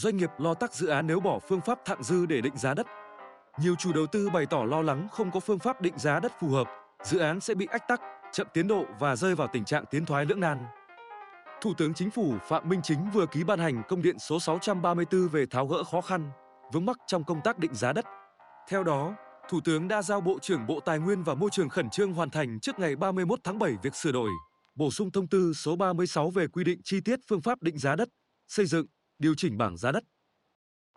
Doanh nghiệp lo tắc dự án nếu bỏ phương pháp thặng dư để định giá đất. Nhiều chủ đầu tư bày tỏ lo lắng không có phương pháp định giá đất phù hợp, dự án sẽ bị ách tắc, chậm tiến độ và rơi vào tình trạng tiến thoái lưỡng nan. Thủ tướng Chính phủ Phạm Minh Chính vừa ký ban hành công điện số 634 về tháo gỡ khó khăn, vướng mắc trong công tác định giá đất. Theo đó, Thủ tướng đã giao Bộ trưởng Bộ Tài nguyên và Môi trường khẩn trương hoàn thành trước ngày 31 tháng 7 việc sửa đổi, bổ sung thông tư số 36 về quy định chi tiết phương pháp định giá đất, xây dựng, điều chỉnh bảng giá đất.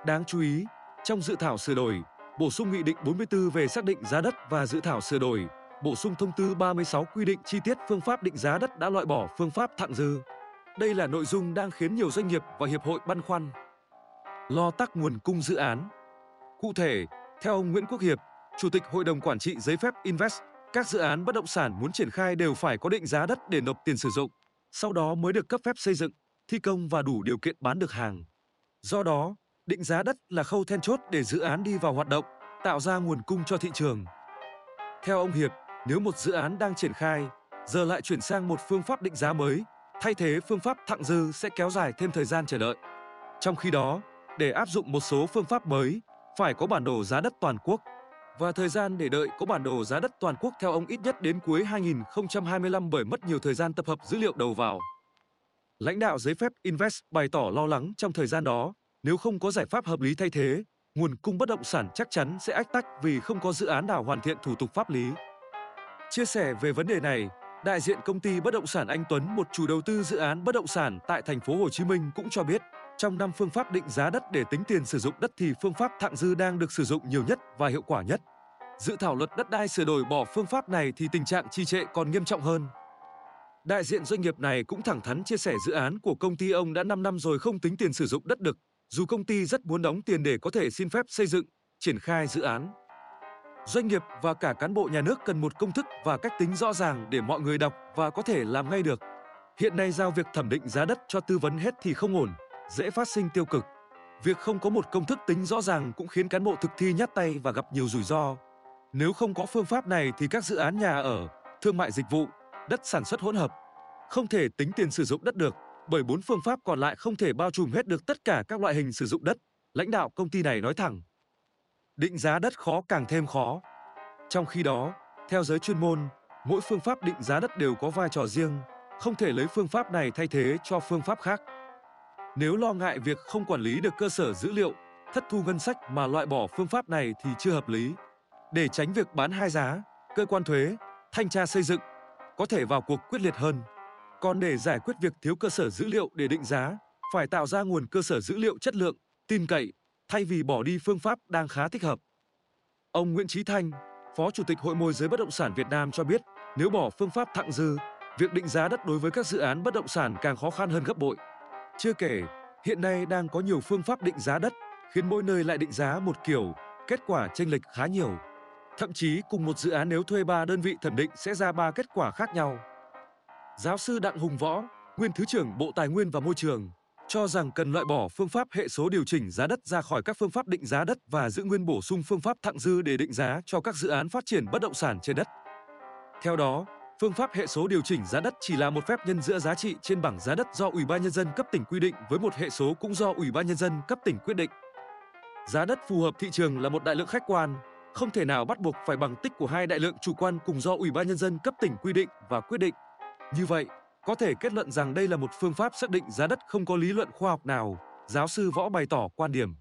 Đáng chú ý, trong dự thảo sửa đổi, bổ sung Nghị định 44 về xác định giá đất và dự thảo sửa đổi, bổ sung thông tư 36 quy định chi tiết phương pháp định giá đất đã loại bỏ phương pháp thặng dư. Đây là nội dung đang khiến nhiều doanh nghiệp và hiệp hội băn khoăn. Lo tắc nguồn cung dự án. Cụ thể, theo ông Nguyễn Quốc Hiệp, Chủ tịch Hội đồng Quản trị giấy phép Invest, các dự án bất động sản muốn triển khai đều phải có định giá đất để nộp tiền sử dụng, sau đó mới được cấp phép xây dựng, thi công và đủ điều kiện bán được hàng. Do đó, định giá đất là khâu then chốt để dự án đi vào hoạt động, tạo ra nguồn cung cho thị trường. Theo ông Hiệp, nếu một dự án đang triển khai, giờ lại chuyển sang một phương pháp định giá mới, thay thế phương pháp thặng dư sẽ kéo dài thêm thời gian chờ đợi. Trong khi đó, để áp dụng một số phương pháp mới, phải có bản đồ giá đất toàn quốc và thời gian để đợi có bản đồ giá đất toàn quốc theo ông ít nhất đến cuối 2025 bởi mất nhiều thời gian tập hợp dữ liệu đầu vào. Lãnh đạo giấy phép Invest bày tỏ lo lắng trong thời gian đó, nếu không có giải pháp hợp lý thay thế, nguồn cung bất động sản chắc chắn sẽ ách tắc vì không có dự án nào hoàn thiện thủ tục pháp lý. Chia sẻ về vấn đề này, đại diện công ty bất động sản Anh Tuấn, một chủ đầu tư dự án bất động sản tại thành phố Hồ Chí Minh cũng cho biết, trong năm phương pháp định giá đất để tính tiền sử dụng đất thì phương pháp thặng dư đang được sử dụng nhiều nhất và hiệu quả nhất. Dự thảo luật đất đai sửa đổi bỏ phương pháp này thì tình trạng trì trệ còn nghiêm trọng hơn. Đại diện doanh nghiệp này cũng thẳng thắn chia sẻ dự án của công ty ông đã 5 năm rồi không tính tiền sử dụng đất được, dù công ty rất muốn đóng tiền để có thể xin phép xây dựng, triển khai dự án. Doanh nghiệp và cả cán bộ nhà nước cần một công thức và cách tính rõ ràng để mọi người đọc và có thể làm ngay được. Hiện nay giao việc thẩm định giá đất cho tư vấn hết thì không ổn, dễ phát sinh tiêu cực. Việc không có một công thức tính rõ ràng cũng khiến cán bộ thực thi nhát tay và gặp nhiều rủi ro. Nếu không có phương pháp này thì các dự án nhà ở, thương mại dịch vụ, đất sản xuất hỗn hợp không thể tính tiền sử dụng đất được, bởi bốn phương pháp còn lại không thể bao trùm hết được tất cả các loại hình sử dụng đất, lãnh đạo công ty này nói thẳng. Định giá đất khó càng thêm khó. Trong khi đó, theo giới chuyên môn, mỗi phương pháp định giá đất đều có vai trò riêng, không thể lấy phương pháp này thay thế cho phương pháp khác. Nếu lo ngại việc không quản lý được cơ sở dữ liệu, thất thu ngân sách mà loại bỏ phương pháp này thì chưa hợp lý. Để tránh việc bán hai giá, cơ quan thuế, thanh tra xây dựng có thể vào cuộc quyết liệt hơn. Còn để giải quyết việc thiếu cơ sở dữ liệu để định giá, phải tạo ra nguồn cơ sở dữ liệu chất lượng, tin cậy, thay vì bỏ đi phương pháp đang khá thích hợp. Ông Nguyễn Chí Thanh, Phó Chủ tịch Hội môi giới bất động sản Việt Nam cho biết, nếu bỏ phương pháp thặng dư, việc định giá đất đối với các dự án bất động sản càng khó khăn hơn gấp bội. Chưa kể, hiện nay đang có nhiều phương pháp định giá đất, khiến mỗi nơi lại định giá một kiểu, kết quả chênh lệch khá nhiều. Thậm chí cùng một dự án nếu thuê 3 đơn vị thẩm định sẽ ra 3 kết quả khác nhau. Giáo sư Đặng Hùng Võ, nguyên Thứ trưởng Bộ Tài nguyên và Môi trường, cho rằng cần loại bỏ phương pháp hệ số điều chỉnh giá đất ra khỏi các phương pháp định giá đất và giữ nguyên bổ sung phương pháp thặng dư để định giá cho các dự án phát triển bất động sản trên đất. Theo đó, phương pháp hệ số điều chỉnh giá đất chỉ là một phép nhân giữa giá trị trên bảng giá đất do Ủy ban nhân dân cấp tỉnh quy định với một hệ số cũng do Ủy ban nhân dân cấp tỉnh quyết định. Giá đất phù hợp thị trường là một đại lượng khách quan, không thể nào bắt buộc phải bằng tích của hai đại lượng chủ quan cùng do Ủy ban nhân dân cấp tỉnh quy định và quyết định. Như vậy, có thể kết luận rằng đây là một phương pháp xác định giá đất không có lý luận khoa học nào, giáo sư Võ bày tỏ quan điểm.